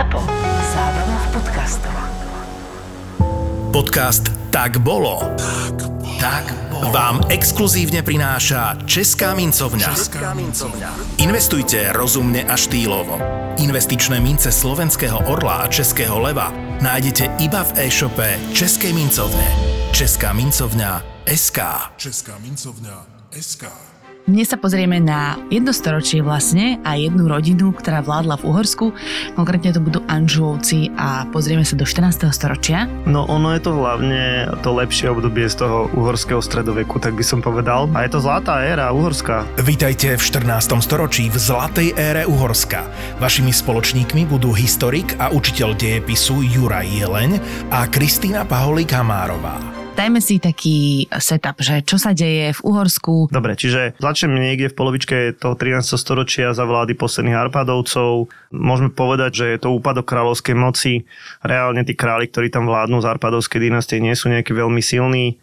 ZAPO. Zábrná v podcastov. Podcast Tak bolo. Tak bolo. Vám exkluzívne prináša Česká mincovňa. Česká mincovňa. Investujte rozumne a štýlovo. Investičné mince slovenského orla a českého leva nájdete iba v e-shope Českej mincovne. Česká mincovňa SK. Česká mincovňa SK. Dnes sa pozrieme na jedno storočie vlastne a jednu rodinu, ktorá vládla v Uhorsku. Konkrétne to budú Anžuovci a pozrieme sa do 14. storočia. No ono je to hlavne to lepšie obdobie z toho uhorského stredoveku, tak by som povedal. A je to zlatá éra uhorská. Vítajte v 14. storočí v zlatej ére Uhorska. Vašimi spoločníkmi budú historik a učiteľ dejepisu Juraj Jeleň a Kristýna Paholík Hamárová. Dajme si taký setup, že čo sa deje v Uhorsku. Dobre, čiže začneme niekde v polovičke toho 13. storočia za vlády posledných Arpadovcov. Môžeme povedať, že je to úpadok kráľovskej moci. Reálne tí králi, ktorí tam vládnu z Arpadovskej dynastie, nie sú nejaký veľmi silní.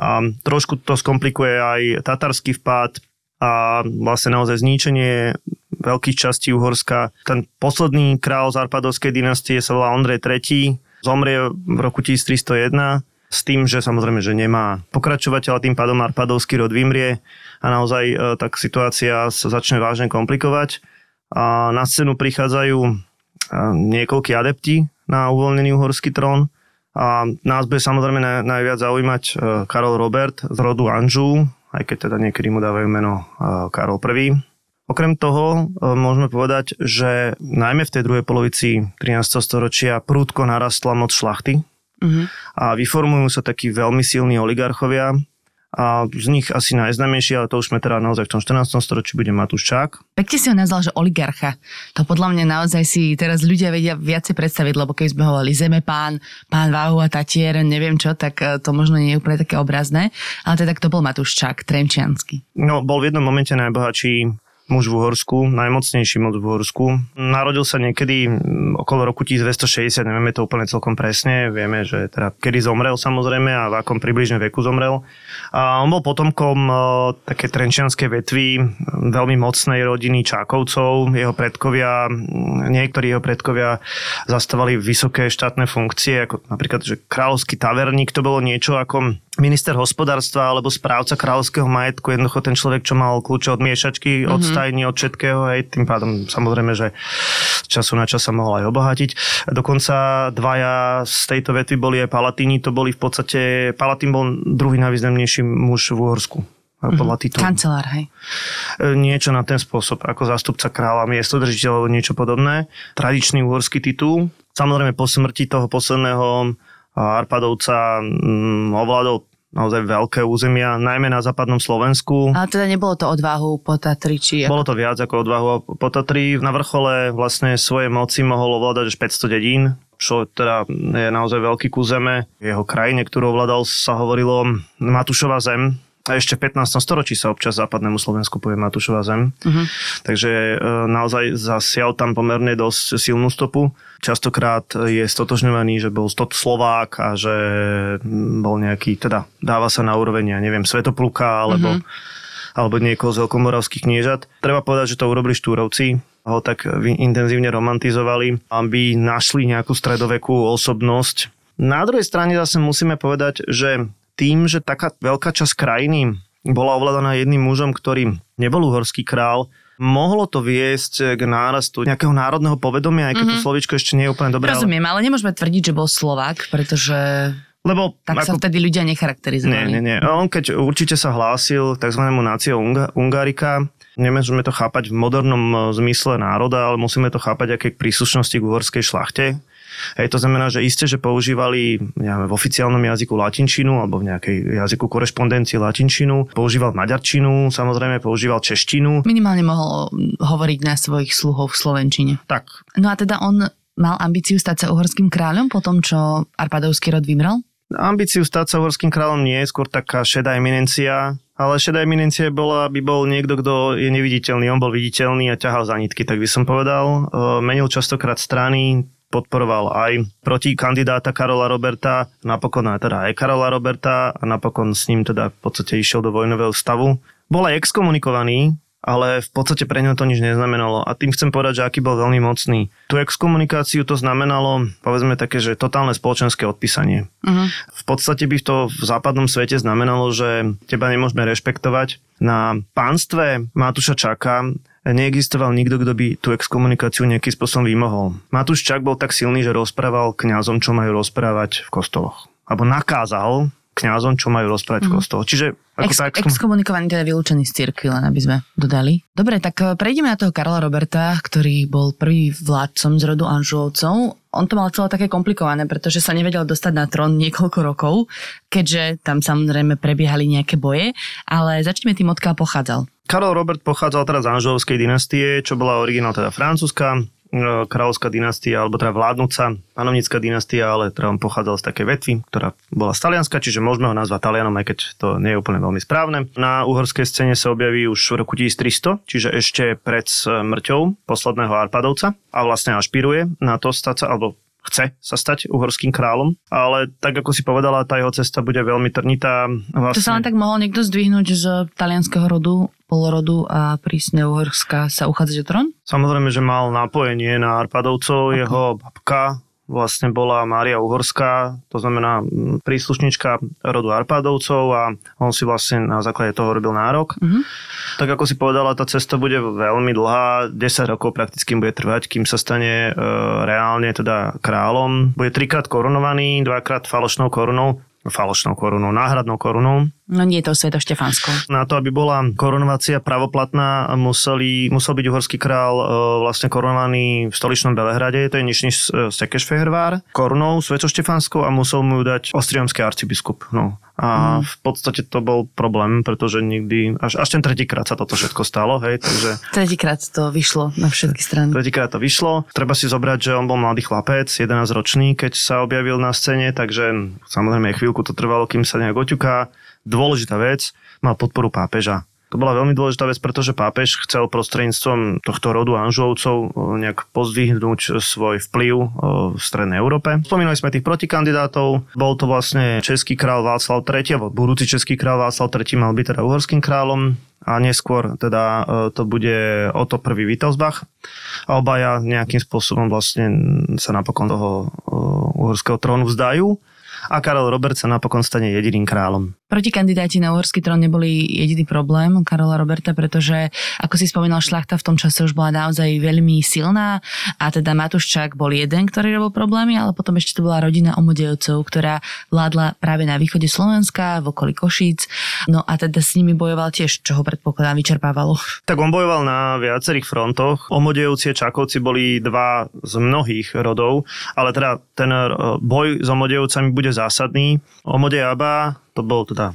A trošku to skomplikuje aj tatarský vpád a vlastne naozaj zničenie veľkých častí Uhorska. Ten posledný král z Arpadovskej dynastie sa volá Ondrej III. Zomrie v roku 1301 s tým, že samozrejme, že nemá pokračovateľa, tým pádom Arpadovský rod vymrie a naozaj e, tak situácia sa začne vážne komplikovať. A na scénu prichádzajú e, niekoľkí adepti na uvoľnený uhorský trón a nás bude samozrejme naj, najviac zaujímať e, Karol Robert z rodu Anžu, aj keď teda niekedy mu dávajú meno Karol I. Okrem toho môžeme povedať, že najmä v tej druhej polovici 13. storočia prúdko narastla moc šlachty uh-huh. a vyformujú sa takí veľmi silní oligarchovia a z nich asi najznamejší, ale to už sme teda naozaj v tom 14. storočí, bude Matúš Čák. Pekne si ho nazval, že oligarcha. To podľa mňa naozaj si teraz ľudia vedia viacej predstaviť, lebo keď sme hovorili zeme pán, pán Váhu a Tatier, neviem čo, tak e, to možno nie je úplne také obrazné. Ale teda kto bol Matúš Čák, Trenčiansky? No, bol v jednom momente najbohatší muž v Uhorsku, najmocnejší muž v Uhorsku. Narodil sa niekedy okolo roku 1260, nevieme to úplne celkom presne, vieme, že teda kedy zomrel samozrejme a v akom približne veku zomrel. A on bol potomkom také trenčianskej vetvy, veľmi mocnej rodiny Čákovcov. Jeho predkovia, niektorí jeho predkovia zastávali vysoké štátne funkcie, ako napríklad, že kráľovský taverník, to bolo niečo ako minister hospodárstva alebo správca kráľovského majetku, jednoducho ten človek, čo mal kľúče od miešačky, mm-hmm. od stajní, od všetkého, aj tým pádom samozrejme, že z času na čas sa mohol aj obohatiť. Dokonca dvaja z tejto vetvy boli aj Palatíni, to boli v podstate, Palatín bol druhý najvýznamnejší muž v Uhorsku podľa mhm. titulu. Kancelár, hej. E, niečo na ten spôsob, ako zástupca kráľa, miestodržiteľ alebo niečo podobné. Tradičný uhorský titul. Samozrejme po smrti toho posledného Arpadovca ovládol naozaj veľké územia, najmä na západnom Slovensku. Ale teda nebolo to odvahu po Tatri? Či... Bolo to viac ako odvahu po Tatri. Na vrchole vlastne svoje moci mohol ovládať až 500 dedín, čo teda je naozaj veľký kus zeme. Jeho krajine, ktorú ovládal, sa hovorilo Matušová zem, a ešte v 15. storočí sa občas západnému Slovensku povie Matúšova zem. Uh-huh. Takže e, naozaj zasial tam pomerne dosť silnú stopu. Častokrát je stotožňovaný, že bol stot Slovák a že bol nejaký, teda dáva sa na úroveň, ja neviem, Svetopluka alebo, uh-huh. alebo niekoho z veľkomoravských kniežat. Treba povedať, že to urobili štúrovci, ho tak intenzívne romantizovali, aby našli nejakú stredovekú osobnosť. Na druhej strane zase musíme povedať, že tým, že taká veľká časť krajiny bola ovládaná jedným mužom, ktorý nebol uhorský král, mohlo to viesť k nárastu nejakého národného povedomia, aj keď mm-hmm. to mhm. slovičko ešte nie je úplne dobré. Rozumiem, ale... ale nemôžeme tvrdiť, že bol Slovák, pretože lebo tak ako, sa vtedy ľudia necharakterizovali. Nie, nie, nie. On keď určite sa hlásil tzv. nácio Ungarika, nemôžeme to chápať v modernom e, zmysle národa, ale musíme to chápať aké k príslušnosti k uhorskej šlachte. Hej, to znamená, že isté, že používali neviem, v oficiálnom jazyku latinčinu alebo v nejakej jazyku korešpondencii latinčinu, používal maďarčinu, samozrejme používal češtinu. Minimálne mohol hovoriť na svojich sluhov v Slovenčine. Tak. No a teda on mal ambíciu stať sa uhorským kráľom po tom, čo Arpadovský rod vymrel? Ambíciu stať sa uhorským kráľom nie je skôr taká šedá eminencia, ale šedá eminencia bola, aby bol niekto, kto je neviditeľný. On bol viditeľný a ťahal za nitky, tak by som povedal. Menil častokrát strany, podporoval aj proti kandidáta Karola Roberta, napokon aj teda aj Karola Roberta a napokon s ním teda v podstate išiel do vojnového stavu. Bol aj exkomunikovaný ale v podstate pre ňo to nič neznamenalo. A tým chcem povedať, že aký bol veľmi mocný. Tu exkomunikáciu to znamenalo, povedzme také, že totálne spoločenské odpísanie. Uh-huh. V podstate by to v západnom svete znamenalo, že teba nemôžeme rešpektovať. Na pánstve Matúša Čaka neexistoval nikto, kto by tú exkomunikáciu nejakým spôsobom vymohol. Matúš Čak bol tak silný, že rozprával kňazom, čo majú rozprávať v kostoloch. Alebo nakázal kňazom, čo majú rozprávať mm. v kostole. Čiže ako Ex, tak... Exkomunikovaný, teda vylúčený z cirkvi, len aby sme dodali. Dobre, tak eh, prejdeme na toho Karola Roberta, ktorý bol prvý vládcom z rodu Anžulovcov. On to mal celé také komplikované, pretože sa nevedel dostať na trón niekoľko rokov, keďže tam samozrejme prebiehali nejaké boje, ale začneme tým, odkiaľ pochádzal. Karol Robert pochádzal teraz z Anželovskej dynastie, čo bola originál teda francúzska, E, kráľovská dynastia, alebo teda vládnúca panovnícka dynastia, ale teda on pochádzal z takej vetvy, ktorá bola z Talianska, čiže môžeme ho nazvať Talianom, aj keď to nie je úplne veľmi správne. Na uhorskej scéne sa objaví už v roku 1300, čiže ešte pred smrťou posledného Arpadovca a vlastne ašpiruje na to stať sa, alebo chce sa stať uhorským kráľom, ale tak ako si povedala, tá jeho cesta bude veľmi trnitá. Vlastne... To sa len tak mohol niekto zdvihnúť z talianského rodu polorodu a prísne Uhorska sa uchádzať o trón? Samozrejme, že mal napojenie na Arpadovcov, okay. jeho babka vlastne bola Mária Uhorská, to znamená príslušnička rodu Arpádovcov a on si vlastne na základe toho robil nárok. Mm-hmm. Tak ako si povedala, tá cesta bude veľmi dlhá, 10 rokov prakticky bude trvať, kým sa stane e, reálne teda kráľom. Bude trikrát korunovaný, dvakrát falošnou korunou, falošnou korunou, náhradnou korunou. No nie je to Svetoštefanskou. Na to, aby bola korunovácia pravoplatná, museli, musel byť uhorský král e, vlastne korunovaný v stoličnom Belehrade, to je nič než Sekešfehervár, korunou Svetoštefanskou a musel mu ju dať ostriomský arcibiskup. No. A mm. v podstate to bol problém, pretože nikdy, až, až ten tretíkrát sa toto všetko stalo, hej, takže... Tretíkrát to vyšlo na všetky strany. Tretíkrát to vyšlo. Treba si zobrať, že on bol mladý chlapec, 11 ročný, keď sa objavil na scéne, takže samozrejme chvíľku to trvalo, kým sa nejak oťuká. Dôležitá vec, mal podporu pápeža. To bola veľmi dôležitá vec, pretože pápež chcel prostredníctvom tohto rodu Anžovcov eh, nejak pozdvihnúť svoj vplyv eh, v Strednej Európe. Spomínali sme tých protikandidátov. Bol to vlastne český král Václav III, alebo budúci český král Václav III mal byť teda uhorským kráľom a neskôr teda eh, to bude o to prvý Wittelsbach. A obaja nejakým spôsobom vlastne sa napokon toho uhorského trónu vzdajú a Karol Robert sa napokon stane jediným kráľom. Protikandidáti na uhorský trón neboli jediný problém Karola Roberta, pretože, ako si spomínal, šlachta v tom čase už bola naozaj veľmi silná a teda Matúščák bol jeden, ktorý robil problémy, ale potom ešte tu bola rodina Omodejovcov, ktorá vládla práve na východe Slovenska, v okolí Košíc. No a teda s nimi bojoval tiež, čo ho predpokladám vyčerpávalo. Tak on bojoval na viacerých frontoch. Omodejovci a Čakovci boli dva z mnohých rodov, ale teda ten boj s Omodejovcami bude zásadný. Omodej Aba to bol teda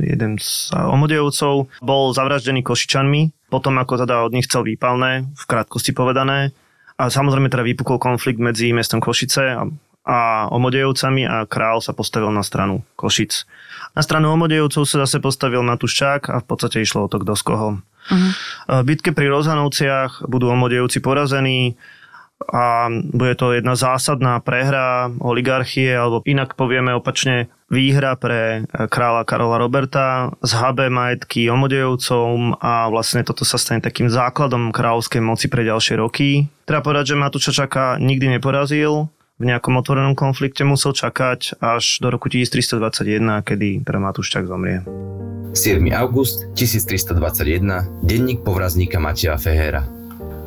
jeden z omodejovcov, bol zavraždený Košičanmi, potom ako teda od nich chcel výpalné, v krátkosti povedané. A samozrejme teda vypukol konflikt medzi mestom Košice a, a Omodejovcami a král sa postavil na stranu Košic. Na stranu Omodejovcov sa zase postavil Matúščák a v podstate išlo o to, kto z koho. Uh-huh. V bitke pri Rozhanovciach budú Omodejovci porazení, a bude to jedna zásadná prehra oligarchie, alebo inak povieme opačne výhra pre kráľa Karola Roberta, zhabe majetky Omodejovcom a vlastne toto sa stane takým základom kráľovskej moci pre ďalšie roky. Treba povedať, že Matúša Čaka nikdy neporazil, v nejakom otvorenom konflikte musel čakať až do roku 1321, kedy teda Matúš Čak zomrie. 7. august 1321, denník povrazníka Mateja Fehera.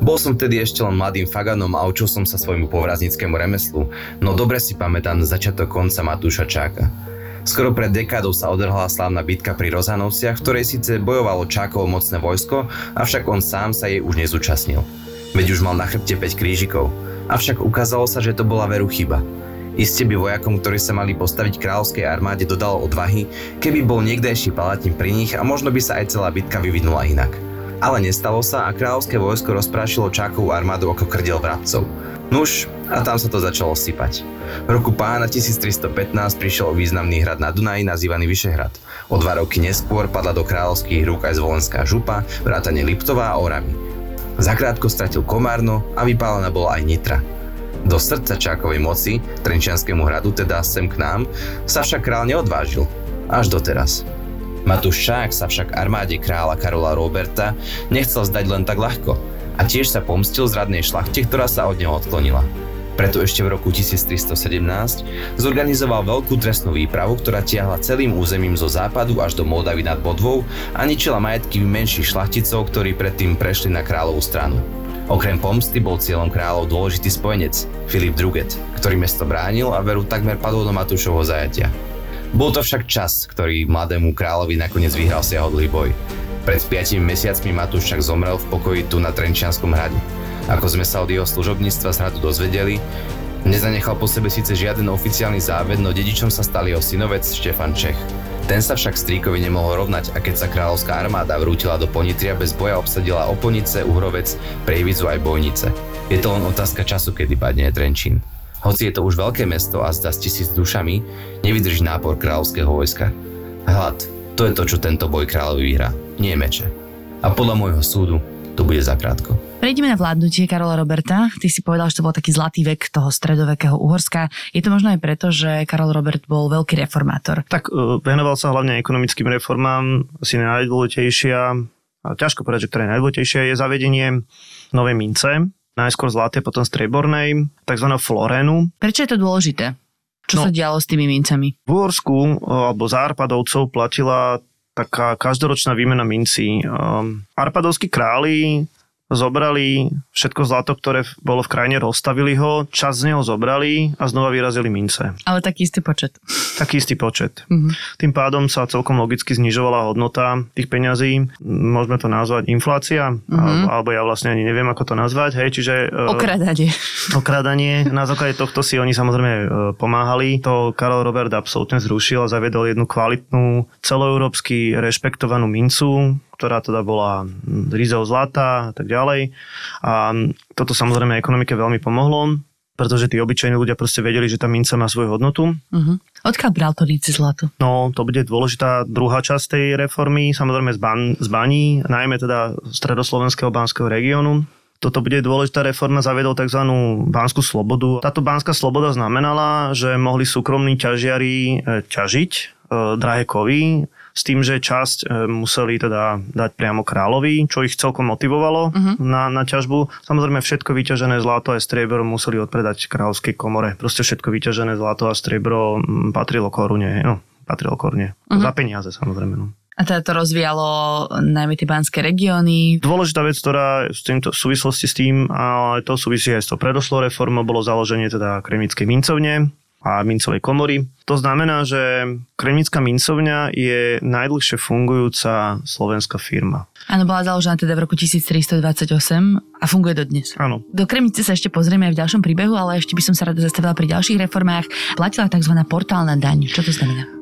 Bol som vtedy ešte len mladým faganom a učil som sa svojmu povraznickému remeslu, no dobre si pamätám začiatok konca Matúša Čáka. Skoro pred dekádou sa odrhla slávna bitka pri Rozanovciach, v ktorej síce bojovalo Čákovo mocné vojsko, avšak on sám sa jej už nezúčastnil. Veď už mal na chrbte 5 krížikov. Avšak ukázalo sa, že to bola veru chyba. Iste by vojakom, ktorí sa mali postaviť kráľovskej armáde, dodalo odvahy, keby bol niekdejší palatín pri nich a možno by sa aj celá bitka vyvinula inak. Ale nestalo sa a kráľovské vojsko rozprášilo Čákovú armádu ako krdel vrabcov. Nuž, a tam sa to začalo sypať. V roku pána 1315 prišiel významný hrad na Dunaji nazývaný Vyšehrad. O dva roky neskôr padla do kráľovských rúk aj zvolenská župa, vrátane Liptová a Oravy. Zakrátko stratil Komárno a vypálená bola aj Nitra. Do srdca Čákovej moci, Trenčianskému hradu, teda sem k nám, sa však král neodvážil. Až doteraz. Matúš Čák sa však armáde kráľa Karola Roberta nechcel zdať len tak ľahko a tiež sa pomstil zradnej šlachte, ktorá sa od neho odklonila. Preto ešte v roku 1317 zorganizoval veľkú trestnú výpravu, ktorá tiahla celým územím zo západu až do Moldavy nad Bodvou a ničila majetky menších šlachticov, ktorí predtým prešli na kráľovú stranu. Okrem pomsty bol cieľom kráľov dôležitý spojenec, Filip Druget, ktorý mesto bránil a veru takmer padol do Matúšovho zajatia. Bol to však čas, ktorý mladému kráľovi nakoniec vyhral siahodlý boj. Pred 5 mesiacmi Matúš však zomrel v pokoji tu na Trenčianskom hrade. Ako sme sa od jeho služobníctva z hradu dozvedeli, nezanechal po sebe síce žiaden oficiálny záved, no dedičom sa stal jeho synovec Štefan Čech. Ten sa však strýkovi nemohol rovnať a keď sa kráľovská armáda vrútila do Ponitria, bez boja obsadila Oponice, Uhrovec, Prejvizu aj Bojnice. Je to len otázka času, kedy padne Trenčín. Hoci je to už veľké mesto a zda s tisíc dušami, nevydrží nápor kráľovského vojska. Hlad, to je to, čo tento boj kráľovi vyhrá, nie meče. A podľa môjho súdu to bude zakrátko. Prejdeme na vládnutie Karola Roberta. Ty si povedal, že to bol taký zlatý vek toho stredovekého Uhorska. Je to možno aj preto, že Karol Robert bol veľký reformátor. Tak e, venoval sa hlavne ekonomickým reformám. Asi najdôležitejšia, a ťažko povedať, že ktorá je najdôležitejšia, je zavedenie novej mince, najskôr zlaté, potom striebornej, tzv. florénu. Prečo je to dôležité? Čo No. sa dialo s tými mincami? V Uhorsku e, alebo za Arpadovcov platila taká každoročná výmena mincí. Um, Arpadovskí králi zobrali všetko zlato, ktoré bolo v krajine, rozstavili ho, čas z neho zobrali a znova vyrazili mince. Ale taký istý počet. Taký istý počet. Mhm. Tým pádom sa celkom logicky znižovala hodnota tých peňazí. Môžeme to nazvať inflácia, alebo, alebo ja vlastne ani neviem, ako to nazvať. Hej, čiže e, Okradanie. okradanie. Na základe tohto si oni samozrejme e, pomáhali. To Karol Robert absolútne zrušil a zaviedol jednu kvalitnú, celoeurópsky rešpektovanú mincu, ktorá teda bola mm, rizou zlata a tak ďalej. A toto samozrejme ekonomike veľmi pomohlo, pretože tí obyčajní ľudia proste vedeli, že tá minca má svoju hodnotu. Uh-huh. Odkiaľ bral to líce zlato? No, to bude dôležitá druhá časť tej reformy, samozrejme z, ban, z baní, najmä teda stredoslovenského banského regiónu. Toto bude dôležitá reforma, zaviedol tzv. banskú slobodu. Táto banská sloboda znamenala, že mohli súkromní ťažiari e, ťažiť e, drahé kovy, s tým, že časť e, museli teda dať priamo kráľovi, čo ich celkom motivovalo uh-huh. na, na ťažbu. Samozrejme všetko vyťažené zlato a striebro museli odpredať kráľovskej komore. Proste všetko vyťažené zlato a striebro mm, patrilo korune. No, patrilo korune. Uh-huh. Za peniaze samozrejme. No. A teda to rozvíjalo najmä tie banské regióny. Dôležitá vec, ktorá s týmto, v súvislosti s tým, ale to súvisí aj s tou predošlou reformou, bolo založenie teda kremnickej mincovne a mincovej komory. To znamená, že kremnická mincovňa je najdlhšie fungujúca slovenská firma. Áno, bola založená teda v roku 1328 a funguje dodnes. Áno. Do Kremnice sa ešte pozrieme aj v ďalšom príbehu, ale ešte by som sa rada zastavila pri ďalších reformách. Platila tzv. portálna daň. Čo to znamená?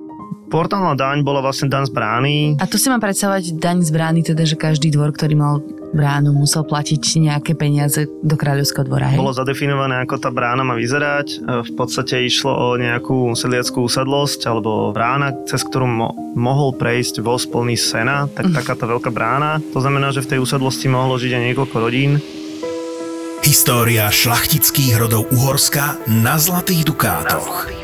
Portálna daň bola vlastne daň z brány. A to si mám predstavovať daň z brány, teda, že každý dvor, ktorý mal bránu, musel platiť nejaké peniaze do kráľovského dvora. Hej? Bolo zadefinované, ako tá brána má vyzerať. V podstate išlo o nejakú sedliackú usadlosť alebo brána, cez ktorú mo- mohol prejsť voz plný sena, tak takáto veľká brána. To znamená, že v tej usadlosti mohlo žiť aj niekoľko rodín. História šlachtických rodov Uhorska na Zlatých Dukátoch.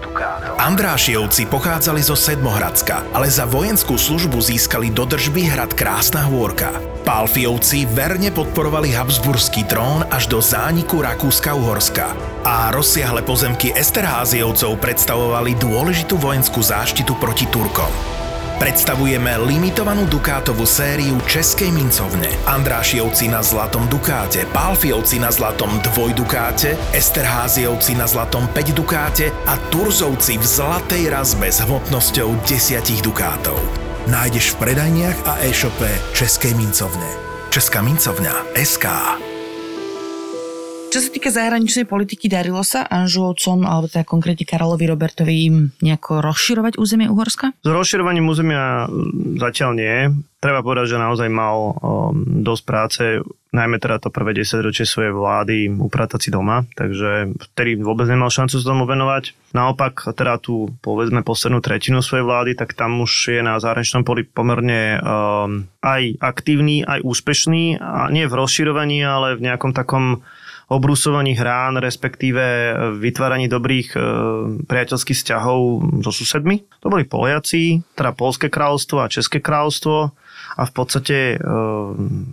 Andrášievci pochádzali zo Sedmohradska, ale za vojenskú službu získali do držby hrad Krásna Hôrka. Pálfiovci verne podporovali Habsburský trón až do zániku Rakúska-Uhorska. A rozsiahle pozemky Esterháziovcov predstavovali dôležitú vojenskú záštitu proti Turkom. Predstavujeme limitovanú dukátovú sériu Českej mincovne. Andrášiovci na zlatom dukáte, Pálfiovci na zlatom dvojdukáte, Esterháziovci na zlatom 5 dukáte a Turzovci v zlatej razbe s hmotnosťou 10 dukátov. Nájdeš v predajniach a e-shope Českej mincovne. Česká mincovňa SK. Čo sa týka zahraničnej politiky, darilo sa Anžuovcom, alebo teda konkrétne Karolovi Robertovi im nejako rozširovať územie Uhorska? S rozširovaním územia mm, zatiaľ nie. Treba povedať, že naozaj mal um, dosť práce, najmä teda to prvé 10 ročie svojej vlády upratať si doma, takže vtedy vôbec nemal šancu sa tomu venovať. Naopak, teda tú povedzme poslednú tretinu svojej vlády, tak tam už je na zahraničnom poli pomerne um, aj aktívny, aj úspešný, a nie v rozširovaní, ale v nejakom takom obrusovaní hrán, respektíve vytváraní dobrých e, priateľských vzťahov so susedmi. To boli Poliaci, teda Polské kráľovstvo a České kráľovstvo a v podstate e,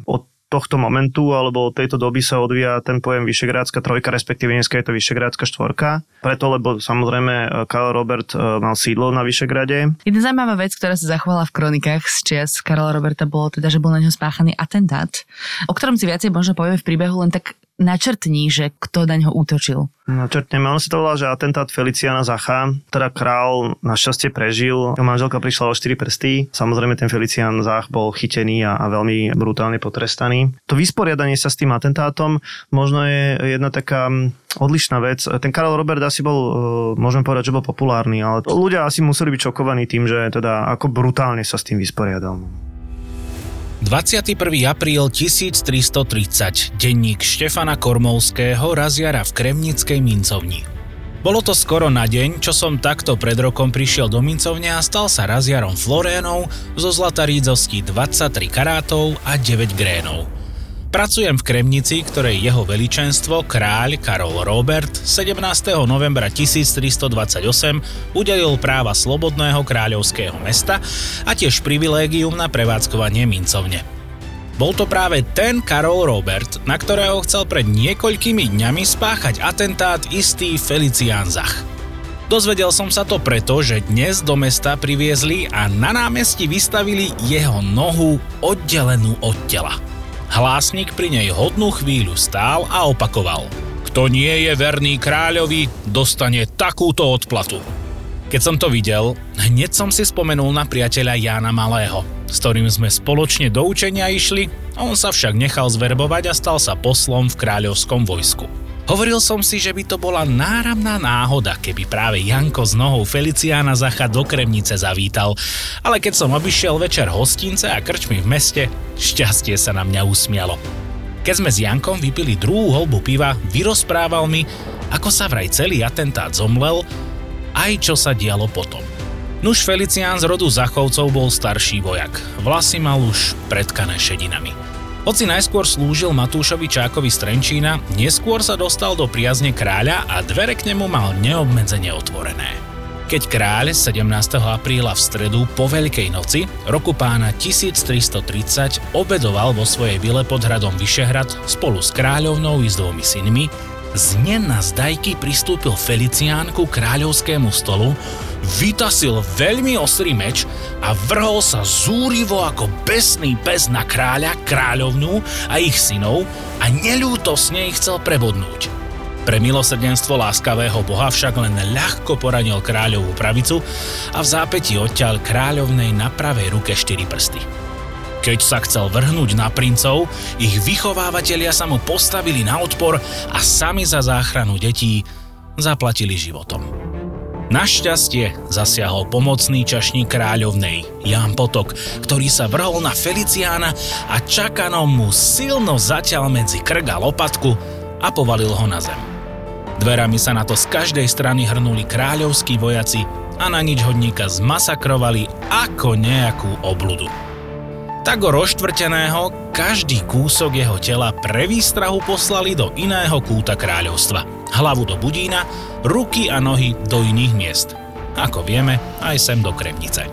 od tohto momentu alebo od tejto doby sa odvíja ten pojem Vyšegrádska trojka, respektíve dneska je to Vyšegrádska štvorka. Preto, lebo samozrejme Karl Robert e, mal sídlo na Vyšegrade. Jedna zaujímavá vec, ktorá sa zachovala v kronikách z čias Karla Roberta, bolo teda, že bol na ňo spáchaný atentát, o ktorom si viacej možno povieme v príbehu, len tak načrtní, že kto na ňo útočil. Načrtneme. On si to volá, že atentát Feliciana Zacha. Teda král našťastie prežil. Jeho manželka prišla o 4 prsty. Samozrejme ten Felician Zach bol chytený a, a veľmi brutálne potrestaný. To vysporiadanie sa s tým atentátom možno je jedna taká odlišná vec. Ten Karol Robert asi bol, e, môžeme povedať, že bol populárny, ale ľudia asi museli byť šokovaní tým, že teda ako brutálne sa s tým vysporiadal. 21. apríl 1330, denník Štefana Kormovského raziara v Kremnickej mincovni. Bolo to skoro na deň, čo som takto pred rokom prišiel do mincovne a stal sa raziarom Florénov zo zlatarídzovský 23 karátov a 9 grénov – Pracujem v Kremnici, ktorej jeho veličenstvo, kráľ Karol Robert, 17. novembra 1328 udelil práva slobodného kráľovského mesta a tiež privilégium na prevádzkovanie mincovne. Bol to práve ten Karol Robert, na ktorého chcel pred niekoľkými dňami spáchať atentát istý Felicián Zach. Dozvedel som sa to preto, že dnes do mesta priviezli a na námestí vystavili jeho nohu oddelenú od tela. Hlásnik pri nej hodnú chvíľu stál a opakoval. Kto nie je verný kráľovi, dostane takúto odplatu. Keď som to videl, hneď som si spomenul na priateľa Jána Malého, s ktorým sme spoločne do učenia išli, on sa však nechal zverbovať a stal sa poslom v kráľovskom vojsku. Hovoril som si, že by to bola náramná náhoda, keby práve Janko s nohou Feliciána Zacha do Kremnice zavítal, ale keď som obišiel večer hostince a krčmi v meste, šťastie sa na mňa usmialo. Keď sme s Jankom vypili druhú holbu piva, vyrozprával mi, ako sa vraj celý atentát zomlel, aj čo sa dialo potom. Nuž Felicián z rodu Zachovcov bol starší vojak. Vlasy mal už predkané šedinami. Hoci najskôr slúžil Matúšovi Čákovi z Trenčína, neskôr sa dostal do priazne kráľa a dvere k nemu mal neobmedzene otvorené. Keď kráľ 17. apríla v stredu po Veľkej noci roku pána 1330 obedoval vo svojej vile pod hradom Vyšehrad spolu s kráľovnou i s dvomi synmi, z na zdajky pristúpil Felicián ku kráľovskému stolu, vytasil veľmi ostrý meč a vrhol sa zúrivo ako besný pes na kráľa, kráľovnú a ich synov a neľútosne ich chcel prebodnúť. Pre milosrdenstvo láskavého boha však len ľahko poranil kráľovú pravicu a v zápäti odťal kráľovnej na pravej ruke štyri prsty. Keď sa chcel vrhnúť na princov, ich vychovávateľia sa mu postavili na odpor a sami za záchranu detí zaplatili životom. Našťastie zasiahol pomocný čašník kráľovnej, Jan Potok, ktorý sa vrhol na Feliciána a čakanom mu silno zaťal medzi krk a lopatku a povalil ho na zem. Dverami sa na to z každej strany hrnuli kráľovskí vojaci a na nič hodníka zmasakrovali ako nejakú obludu. Tak go roštvrteného každý kúsok jeho tela pre výstrahu poslali do iného kúta kráľovstva. Hlavu do Budína, ruky a nohy do iných miest. Ako vieme, aj sem do Kremnice.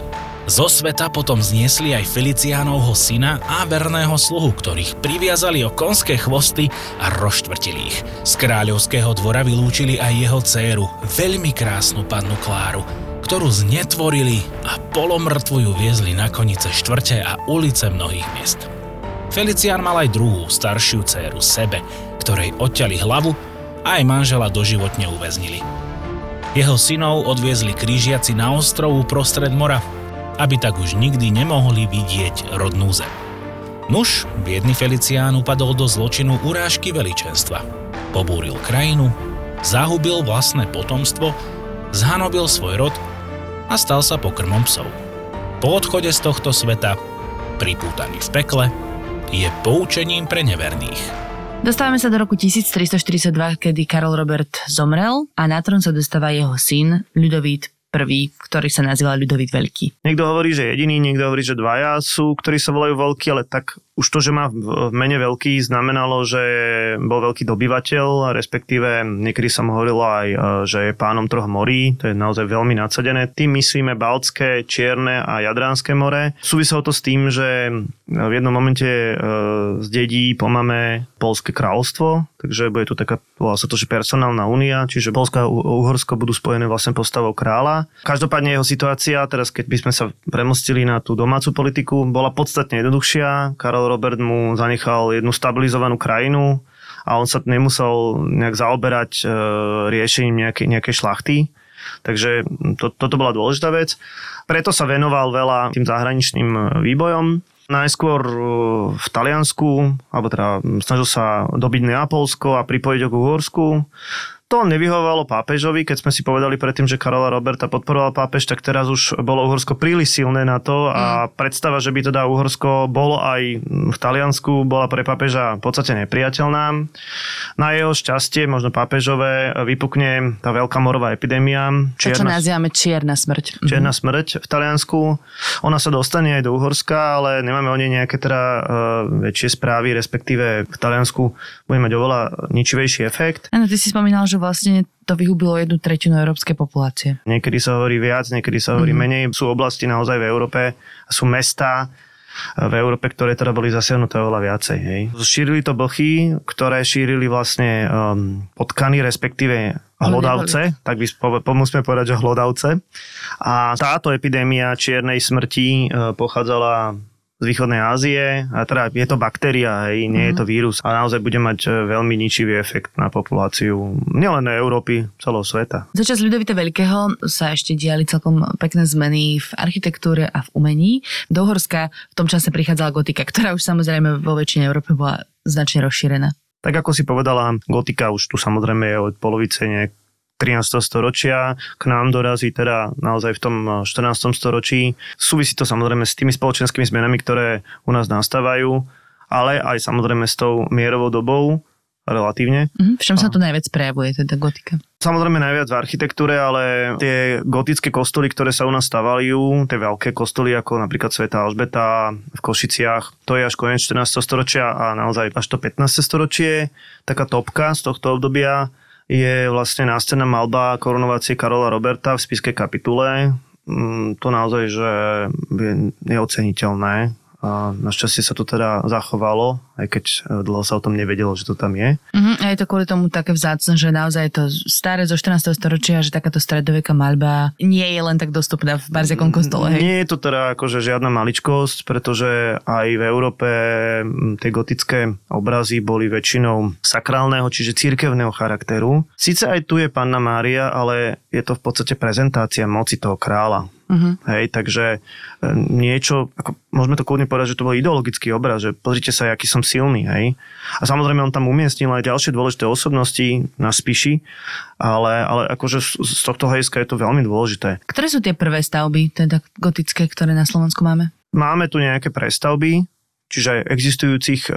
Zo sveta potom zniesli aj Feliciánovho syna a verného sluhu, ktorých priviazali o konské chvosty a roštvrtili ich. Z kráľovského dvora vylúčili aj jeho dceru, veľmi krásnu pannu Kláru, ktorú znetvorili a polomrtvu ju viezli na konice štvrte a ulice mnohých miest. Felicián mal aj druhú, staršiu dceru Sebe, ktorej odťali hlavu a aj manžela doživotne uväznili. Jeho synov odviezli krížiaci na ostrovu prostred mora, aby tak už nikdy nemohli vidieť rodnú zem. Nuž, biedný Felicián upadol do zločinu urážky veličenstva. Pobúril krajinu, zahubil vlastné potomstvo, zhanobil svoj rod a stal sa pokrmom psov. Po odchode z tohto sveta, pripútaný v pekle, je poučením pre neverných. Dostávame sa do roku 1342, kedy Karol Robert zomrel a na trón sa dostáva jeho syn Ľudovít prvý, ktorý sa nazýva Ľudovít Veľký. Niekto hovorí, že jediný, niekto hovorí, že dvaja sú, ktorí sa volajú Veľký, ale tak už to, že má v mene veľký, znamenalo, že bol veľký dobyvateľ, respektíve niekedy som hovoril aj, e, že je pánom troch morí, to je naozaj veľmi nadsadené. Tým myslíme Baltské, Čierne a Jadránske more. Súviselo to s tým, že v jednom momente e, z dedí pomáme Polské kráľovstvo, takže bude tu taká, volá sa to, že personálna únia, čiže Polska a Uhorsko budú spojené vlastne postavou kráľa. Každopádne jeho situácia, teraz keď by sme sa premostili na tú domácu politiku, bola podstatne jednoduchšia. Karol Robert mu zanechal jednu stabilizovanú krajinu a on sa nemusel nejak zaoberať e, riešením nejakej, nejakej šlachty. Takže to, toto bola dôležitá vec. Preto sa venoval veľa tým zahraničným výbojom. Najskôr e, v Taliansku, alebo teda snažil sa dobiť Neapolsko a pripojiť ho k Uhorsku. To nevyhovovalo pápežovi, keď sme si povedali predtým, že Karola Roberta podporoval pápež, tak teraz už bolo Uhorsko príliš silné na to a mm. predstava, že by teda Uhorsko bolo aj v Taliansku, bola pre pápeža v podstate nepriateľná. Na jeho šťastie, možno pápežové, vypukne tá veľká morová epidémia. Čierna, to, čo nazývame čierna smrť. Čierna mm. smrť v Taliansku. Ona sa dostane aj do Uhorska, ale nemáme o nej nejaké teda uh, väčšie správy, respektíve v Taliansku bude mať oveľa ničivejší efekt. Áno, ty si spomínal, že vlastne to vyhubilo jednu tretinu európskej populácie. Niekedy sa hovorí viac, niekedy sa hovorí mm-hmm. menej. Sú oblasti naozaj v Európe, sú mesta, v Európe, ktoré teda boli zasiahnuté oveľa viacej. Hej. Šírili to blchy, ktoré šírili vlastne um, potkany, respektíve hlodavce, tak by musíme povedať, že hlodavce. A táto epidémia čiernej smrti uh, pochádzala z východnej Ázie a teda je to baktéria, hej, nie mm. je to mhm. vírus a naozaj bude mať e, veľmi ničivý efekt na populáciu nielen Európy, celého sveta. Začas Ľudovita Veľkého sa ešte diali celkom pekné zmeny v architektúre a v umení. Do Uhorska v tom čase prichádzala gotika, ktorá už samozrejme vo väčšine Európy bola značne rozšírená. Tak ako si povedala, gotika už tu samozrejme je od polovice nejak 13. storočia, k nám dorazí teda naozaj v tom 14. storočí. Súvisí to samozrejme s tými spoločenskými zmenami, ktoré u nás nastávajú, ale aj samozrejme s tou mierovou dobou, relatívne. Mm, v čom sa to najviac prejavuje, teda gotika? Samozrejme najviac v architektúre, ale tie gotické kostoly, ktoré sa u nás stavajú, tie veľké kostoly ako napríklad Sveta Alžbeta v Košiciach, to je až koniec 14. storočia a naozaj až to 15. storočie. Taká topka z tohto obdobia je vlastne náscenná malba korunovacie Karola Roberta v spiskej kapitule. Mm, to naozaj, že je neoceniteľné a našťastie sa to teda zachovalo, aj keď e, dlho sa o tom nevedelo, že to tam je. Uh-huh. A je to kvôli tomu také vzácne, že naozaj to staré zo 14. storočia, že takáto stredoveká maľba nie je len tak dostupná v barziakom kostole. Hej? Nie je to teda akože žiadna maličkosť, pretože aj v Európe tie gotické obrazy boli väčšinou sakrálneho, čiže církevného charakteru. Sice aj tu je Panna Mária, ale je to v podstate prezentácia moci toho kráľa. Uh-huh. Hej, takže e, niečo, ako, môžeme to kľudne povedať, že to bol ideologický obraz, že pozrite sa, aký som silný. Hej. A samozrejme on tam umiestnil aj ďalšie dôležité osobnosti na spíši, ale, ale akože z, z tohto hejska je to veľmi dôležité. Ktoré sú tie prvé stavby, teda gotické, ktoré na Slovensku máme? Máme tu nejaké prestavby, čiže existujúcich e,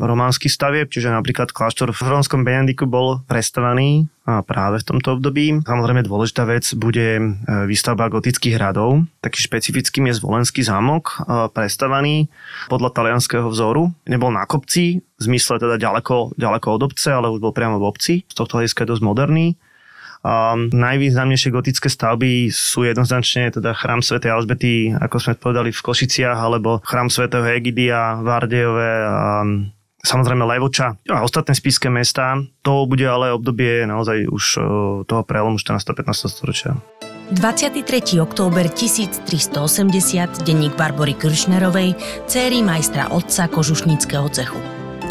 románskych stavieb, čiže napríklad kláštor v Hronskom Benediku bol prestavaný a práve v tomto období. Samozrejme dôležitá vec bude e, výstavba gotických hradov. Taký špecifickým je Zvolenský zámok, e, prestavaný podľa talianského vzoru. Nebol na kopci, v zmysle teda ďaleko, ďaleko od obce, ale už bol priamo v obci. Z tohto hľadiska je dosť moderný. A najvýznamnejšie gotické stavby sú jednoznačne teda chrám Sv. Alžbety, ako sme povedali v Košiciach, alebo chrám Sv. Egidia v Ardejove a samozrejme Levoča a ostatné spíske mesta. To bude ale obdobie naozaj už toho prelomu 14. 15. storočia. 23. október 1380, denník Barbory Kiršnerovej, céry majstra otca kožušníckého cechu.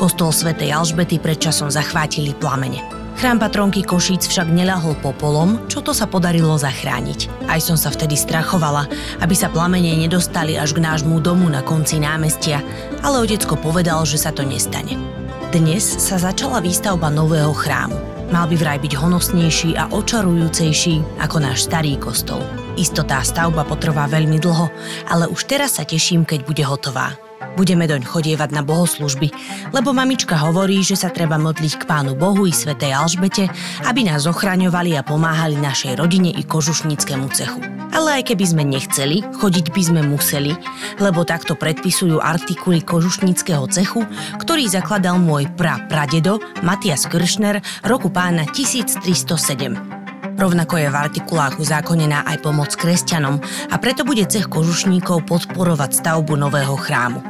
Kostol svätej Alžbety predčasom zachvátili plamene. Chrám patronky Košíc však neľahol popolom, čo to sa podarilo zachrániť. Aj som sa vtedy strachovala, aby sa plamene nedostali až k nášmu domu na konci námestia, ale otecko povedal, že sa to nestane. Dnes sa začala výstavba nového chrámu. Mal by vraj byť honosnejší a očarujúcejší ako náš starý kostol. Istotá stavba potrvá veľmi dlho, ale už teraz sa teším, keď bude hotová. Budeme doň chodievať na bohoslužby, lebo mamička hovorí, že sa treba modliť k Pánu Bohu i Svetej Alžbete, aby nás ochraňovali a pomáhali našej rodine i kožušníckému cechu. Ale aj keby sme nechceli, chodiť by sme museli, lebo takto predpisujú artikuly kožušníckého cechu, ktorý zakladal môj pra pradedo Matias Kiršner roku pána 1307. Rovnako je v artikulách uzákonená aj pomoc kresťanom a preto bude cech kožušníkov podporovať stavbu nového chrámu.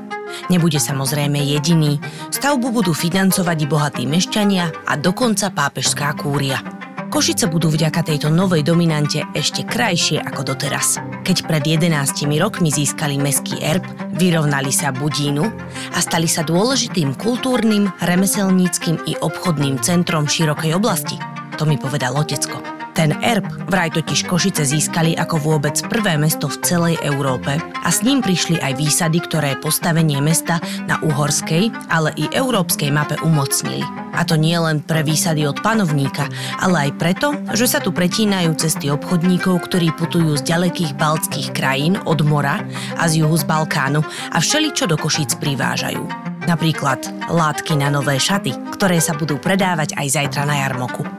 Nebude samozrejme jediný, stavbu budú financovať i bohatí mešťania a dokonca pápežská kúria. Košice budú vďaka tejto novej dominante ešte krajšie ako doteraz. Keď pred 11 rokmi získali meský erb, vyrovnali sa Budínu a stali sa dôležitým kultúrnym, remeselníckým i obchodným centrom širokej oblasti. To mi povedal otecko. Ten erb vraj totiž Košice získali ako vôbec prvé mesto v celej Európe a s ním prišli aj výsady, ktoré postavenie mesta na uhorskej, ale i európskej mape umocnili. A to nie len pre výsady od panovníka, ale aj preto, že sa tu pretínajú cesty obchodníkov, ktorí putujú z ďalekých baltských krajín od mora a z juhu z Balkánu a všeli čo do Košíc privážajú. Napríklad látky na nové šaty, ktoré sa budú predávať aj zajtra na jarmoku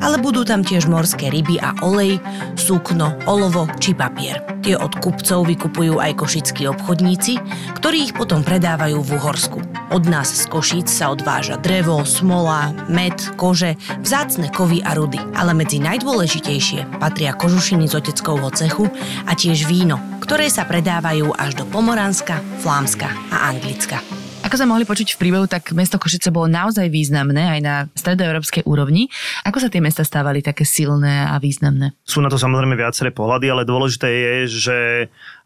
ale budú tam tiež morské ryby a olej, sukno, olovo či papier. Tie od kupcov vykupujú aj košickí obchodníci, ktorí ich potom predávajú v Uhorsku. Od nás z Košíc sa odváža drevo, smola, med, kože, vzácne kovy a rudy. Ale medzi najdôležitejšie patria kožušiny z oteckovho cechu a tiež víno, ktoré sa predávajú až do Pomoránska, Flámska a Anglicka. Ako sme mohli počuť v príbehu, tak mesto Košice bolo naozaj významné aj na stredoeurópskej úrovni. Ako sa tie mesta stávali také silné a významné? Sú na to samozrejme viaceré pohľady, ale dôležité je, že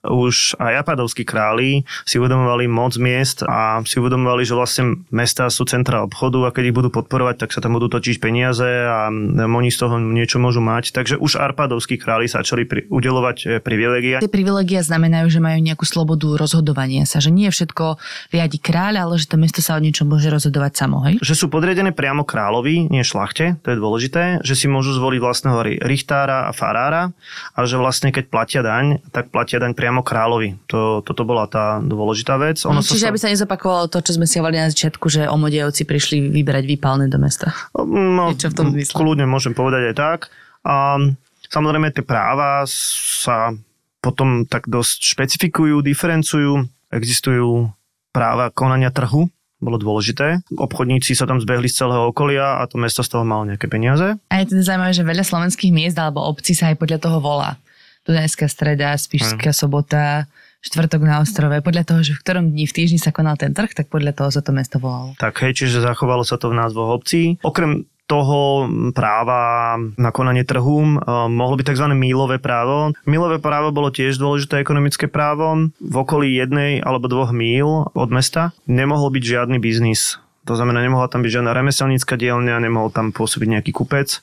už aj apadovskí králi si uvedomovali moc miest a si uvedomovali, že vlastne mesta sú centra obchodu a keď ich budú podporovať, tak sa tam budú točiť peniaze a oni z toho niečo môžu mať. Takže už arpadovskí králi začali pri, udelovať e, privilegia. Tie privilegia znamenajú, že majú nejakú slobodu rozhodovania sa, že nie všetko riadi kráľ, ale že to mesto sa o niečom môže rozhodovať samo, hej? Že sú podriadené priamo kráľovi, nie šlachte, to je dôležité, že si môžu zvoliť vlastného richtára a farára a že vlastne keď platia daň, tak platia daň priamo priamo kráľovi. To, toto bola tá dôležitá vec. Ono Čiže sa... aby sa nezopakovalo to, čo sme si hovorili na začiatku, že omodievci prišli vyberať výpalné do mesta. No, v tom zmysle. Kľudne môžem povedať aj tak. A samozrejme tie práva sa potom tak dosť špecifikujú, diferencujú. Existujú práva konania trhu, bolo dôležité. Obchodníci sa tam zbehli z celého okolia a to mesto z toho malo nejaké peniaze. A je teda zaujímavé, že veľa slovenských miest alebo obcí sa aj podľa toho volá. Dunajská streda, Spišská hmm. sobota, štvrtok na ostrove. Podľa toho, že v ktorom dni v týždni sa konal ten trh, tak podľa toho sa to mesto volalo. Tak hej, čiže zachovalo sa to v názvoch obcí. Okrem toho práva na konanie trhu mohlo byť tzv. mílové právo. Mílové právo bolo tiež dôležité ekonomické právo. V okolí jednej alebo dvoch míl od mesta nemohol byť žiadny biznis. To znamená, nemohla tam byť žiadna remeselnícka dielňa, nemohol tam pôsobiť nejaký kupec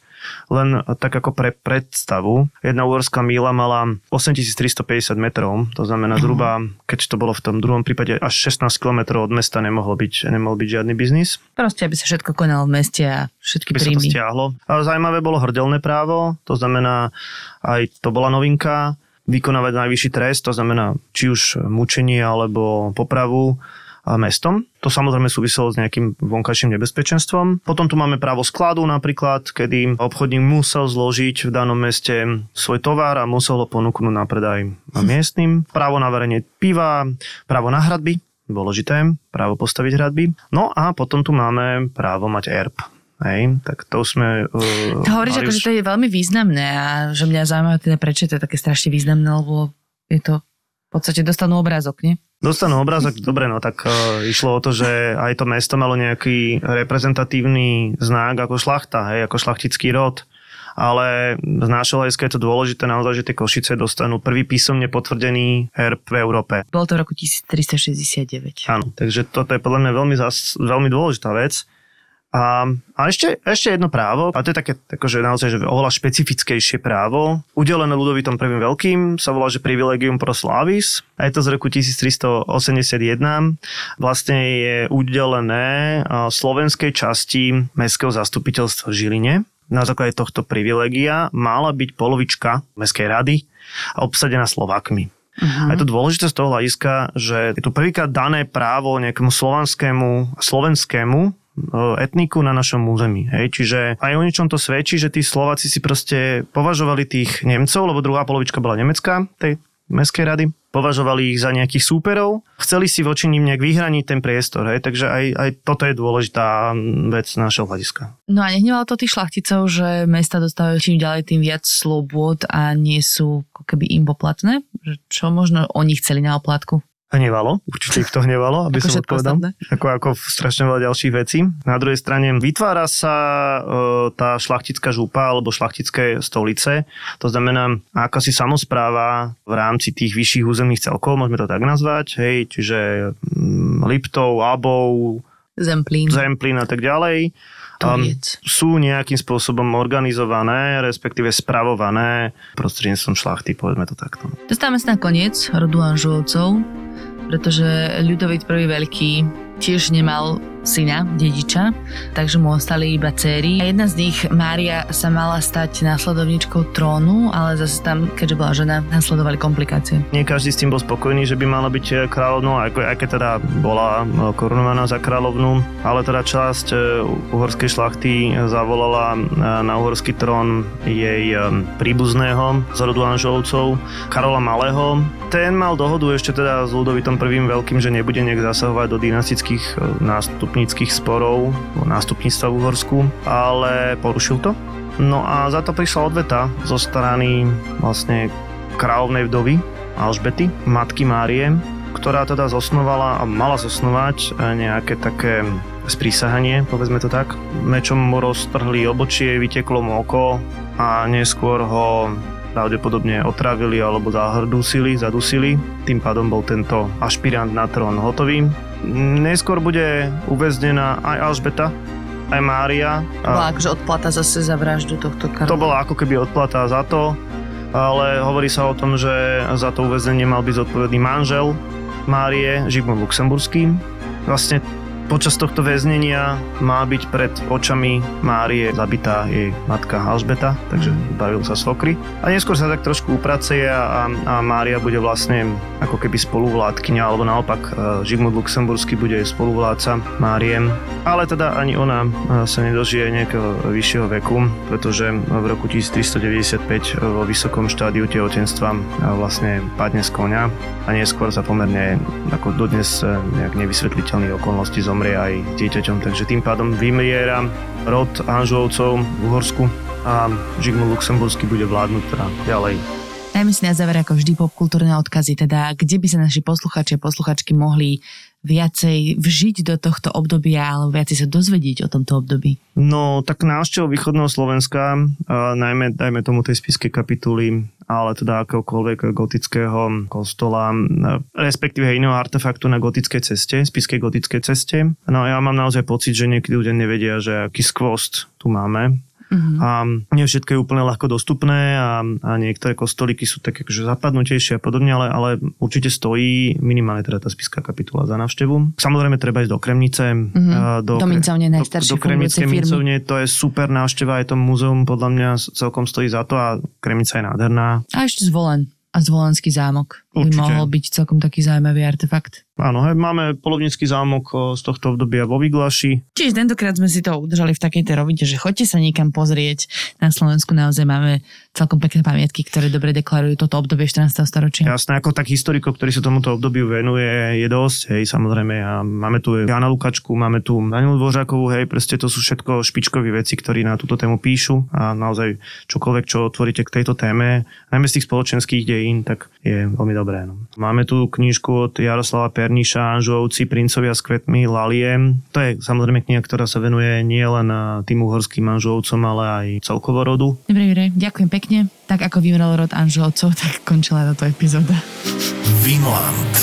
len tak ako pre predstavu, jedna uhorská míla mala 8350 metrov, to znamená mhm. zhruba, keď to bolo v tom druhom prípade, až 16 km od mesta nemohlo byť, nemohol byť žiadny biznis. Proste, aby sa všetko konalo v meste a všetky by príjmy. sa to stiahlo. Ale zaujímavé bolo hrdelné právo, to znamená, aj to bola novinka, vykonávať najvyšší trest, to znamená či už mučenie alebo popravu mestom. To samozrejme súviselo s nejakým vonkajším nebezpečenstvom. Potom tu máme právo skladu napríklad, kedy obchodník musel zložiť v danom meste svoj tovar a musel ho ponúknuť na predaj miestnym. Právo na varenie piva, právo na hradby, dôležité, právo postaviť hradby. No a potom tu máme právo mať erb. Hej, tak to sme... Uh, to hovoríš, ako, už... že to je veľmi významné a že mňa zaujímavé teda, prečo je to také strašne významné, lebo je to v podstate dostanú obrázok, nie? Dostanú obrázok, dobre, no tak uh, išlo o to, že aj to mesto malo nejaký reprezentatívny znak ako šlachta, hej, ako šlachtický rod. Ale z nášho hľadiska je to dôležité naozaj, že tie Košice dostanú prvý písomne potvrdený herb v Európe. Bolo to v roku 1369. Áno, takže toto je podľa mňa veľmi, zas, veľmi dôležitá vec. A, a ešte, ešte jedno právo, a to je také akože naozaj že oveľa špecifickejšie právo, udelené ľudovitom prvým veľkým, sa volá, že privilegium pro slavis, a je to z roku 1381. Vlastne je udelené slovenskej časti Mestského zastupiteľstva v Žiline. Na základe tohto privilegia mala byť polovička Mestskej rady obsadená Slovakmi. Uh-huh. A je to dôležité z toho hľadiska, že je tu prvýkrát dané právo nejakému slovanskému, slovenskému etniku na našom území. Hej. Čiže aj o niečom to svedčí, že tí Slováci si proste považovali tých Nemcov, lebo druhá polovička bola nemecká, tej mestskej rady, považovali ich za nejakých súperov, chceli si voči ním nejak vyhraniť ten priestor, hej, takže aj, aj toto je dôležitá vec z našho hľadiska. No a nehnevalo to tých šlachticov, že mesta dostávajú čím ďalej tým viac slobôd a nie sú ako keby im poplatné? Čo možno oni chceli na oplatku? Hnevalo, určite ich to hnevalo, aby Ako som odpovedal. Ako, ako strašne veľa ďalších vecí. Na druhej strane vytvára sa e, tá šlachtická župa alebo šlachtické stolice. To znamená akási samozpráva v rámci tých vyšších územných celkov, môžeme to tak nazvať. Hej, čiže mm, Liptov, Abov, Zemplín, Zemplín a tak ďalej. Turiec. sú nejakým spôsobom organizované, respektíve spravované prostredníctvom šlachty, povedzme to takto. Dostávame sa na koniec rodu Anžulovcov, pretože Ľudovít prvý veľký tiež nemal syna, dediča, takže mu ostali iba céry. A jedna z nich, Mária, sa mala stať následovničkou trónu, ale zase tam, keďže bola žena, nasledovali komplikácie. Nie každý s tým bol spokojný, že by mala byť eh, kráľovnou, aj, keď teda bola eh, korunovaná za kráľovnú, ale teda časť eh, uhorskej šlachty zavolala na uhorský trón jej príbuzného z rodu Anžovcov, Karola Malého. Ten mal dohodu ešte teda s Ludovitom prvým veľkým, že nebude nejak zasahovať do dynastických nástupníckých sporov, nástupníctva v Uhorsku, ale porušil to. No a za to prišla odveta zo strany vlastne kráľovnej vdovy Alžbety, matky Márie, ktorá teda zosnovala a mala zosnovať nejaké také sprísahanie, povedzme to tak. Mečom mu roztrhli obočie, vyteklo mu oko a neskôr ho pravdepodobne otravili alebo zahrdusili, zadusili. Tým pádom bol tento ašpirant na trón hotový. Neskôr bude uväznená aj Alžbeta, aj Mária. Bola akože odplata zase za vraždu tohto Karola. To bola ako keby odplata za to, ale hovorí sa o tom, že za to uväznenie mal byť zodpovedný manžel Márie, Žigmund Luxemburský. Vlastne počas tohto väznenia má byť pred očami Márie zabitá jej matka Alžbeta, takže bavil sa svokry. A neskôr sa tak trošku upraceje a, a Mária bude vlastne ako keby spoluvládkyňa, alebo naopak e, Žigmund Luxemburský bude spoluvládca Máriem. Ale teda ani ona e, sa nedožije nejakého vyššieho veku, pretože v roku 1395 vo vysokom štádiu tehotenstva e, vlastne padne z konia a neskôr sa pomerne ako dodnes nejak nevysvetliteľných okolností zomrie aj dieťaťom, takže tým pádom vymiera rod Anžovcov v Uhorsku a Žigmund Luxemburský bude vládnuť teda ďalej. Dajme si na záver ako vždy popkultúrne odkazy, teda kde by sa naši posluchači a posluchačky mohli viacej vžiť do tohto obdobia alebo viacej sa dozvedieť o tomto období? No, tak návštev východného Slovenska, najmä, dajme tomu tej spiskej kapituly, ale teda akéhokoľvek gotického kostola, respektíve iného artefaktu na gotickej ceste, spiskej gotickej ceste. No ja mám naozaj pocit, že niekedy ľudia nevedia, že aký skvost tu máme. Mhm. A nie všetko je úplne ľahko dostupné a, a niektoré kostolíky sú také akože zapadnutejšie a podobne, ale, ale určite stojí minimálne teda tá spiská kapitula za návštevu. Samozrejme treba ísť do Kremnice. Mhm. Do, Do Mincovne, do, najstaršie do fungujúcej firmy. Mincovne, to je super návšteva, aj to múzeum podľa mňa celkom stojí za to a Kremnica je nádherná. A ešte zvolen a zvolenský zámok Určite. mohol byť celkom taký zaujímavý artefakt. Áno, hej, máme polovnícky zámok o, z tohto obdobia vo Vyglaši. Čiže tentokrát sme si to udržali v takej tej rovine, že choďte sa niekam pozrieť. Na Slovensku naozaj máme celkom pekné pamiatky, ktoré dobre deklarujú toto obdobie 14. storočia. Jasné, ako tak historikov, ktorí sa tomuto obdobiu venuje, je dosť, hej, samozrejme. A máme tu Jana Lukačku, máme tu Danielu Dvořákovú, hej, proste to sú všetko špičkové veci, ktorí na túto tému píšu a naozaj čokoľvek, čo otvoríte k tejto téme, najmä z tých spoločenských dejín, tak je veľmi dobré. No. Máme tu knižku od Jaroslava Perniša, Anžovci, Princovia s kvetmi, Lalie. To je samozrejme kniha, ktorá sa venuje nielen tým uhorským Anžovcom, ale aj celkovo rodu. Dobre, Jure, ďakujem pekne. Tak ako vymrel rod Anželovcov, tak končila táto epizóda. Vinland.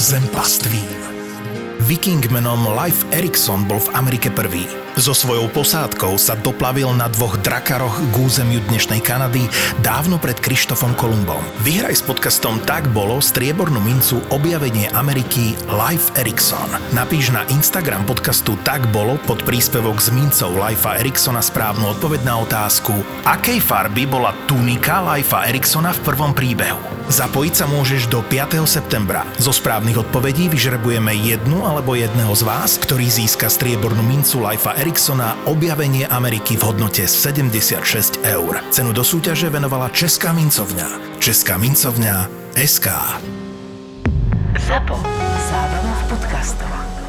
Zem pastvín. Viking menom Life Erikson bol v Amerike prvý. So svojou posádkou sa doplavil na dvoch drakaroch k územiu dnešnej Kanady dávno pred Krištofom Kolumbom. Vyhraj s podcastom Tak bolo striebornú mincu objavenie Ameriky Life Erikson. Napíš na Instagram podcastu Tak bolo pod príspevok s mincov Lifea Eriksona správnu odpoveď na otázku, akej farby bola tunika Lifea Eriksona v prvom príbehu. Zapojiť sa môžeš do 5. septembra. Zo správnych odpovedí vyžrebujeme jednu alebo jedného z vás, ktorý získa striebornú mincu Lifea Eriksona objavenie Ameriky v hodnote 76 eur. Cenu do súťaže venovala Česká mincovňa. Česká mincovňa SK. ZAPO. Zábrná v podcastovách.